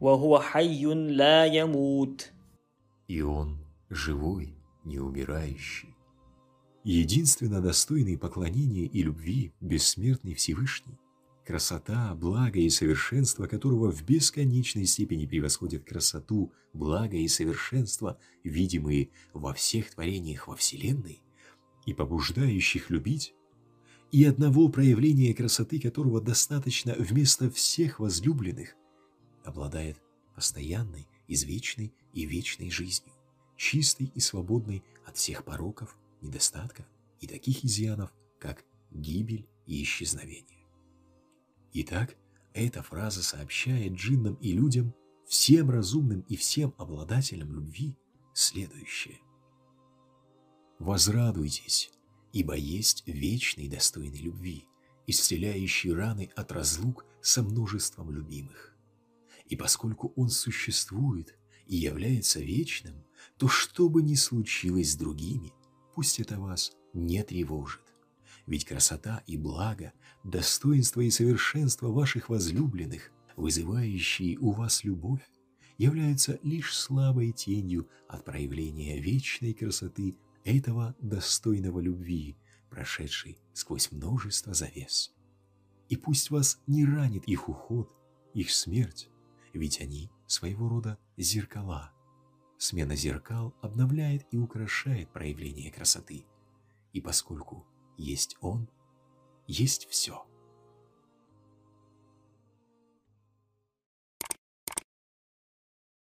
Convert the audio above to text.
وهو حي لا يموت И Он живой, не умирающий. Единственно достойный поклонения и любви бессмертный Всевышний, красота, благо и совершенство которого в бесконечной степени превосходят красоту, благо и совершенство, видимые во всех творениях во Вселенной, и побуждающих любить, и одного проявления красоты которого достаточно вместо всех возлюбленных, обладает постоянной, извечной и вечной жизнью, чистой и свободной от всех пороков, недостатков и таких изъянов, как гибель и исчезновение. Итак, эта фраза сообщает джиннам и людям, всем разумным и всем обладателям любви, следующее. «Возрадуйтесь, ибо есть вечный достойный любви, исцеляющий раны от разлук со множеством любимых. И поскольку он существует и является вечным, то что бы ни случилось с другими, пусть это вас не тревожит. Ведь красота и благо, достоинство и совершенство ваших возлюбленных, вызывающие у вас любовь, являются лишь слабой тенью от проявления вечной красоты этого достойного любви, прошедшей сквозь множество завес. И пусть вас не ранит их уход, их смерть, ведь они своего рода зеркала. Смена зеркал обновляет и украшает проявление красоты. И поскольку есть он, есть все.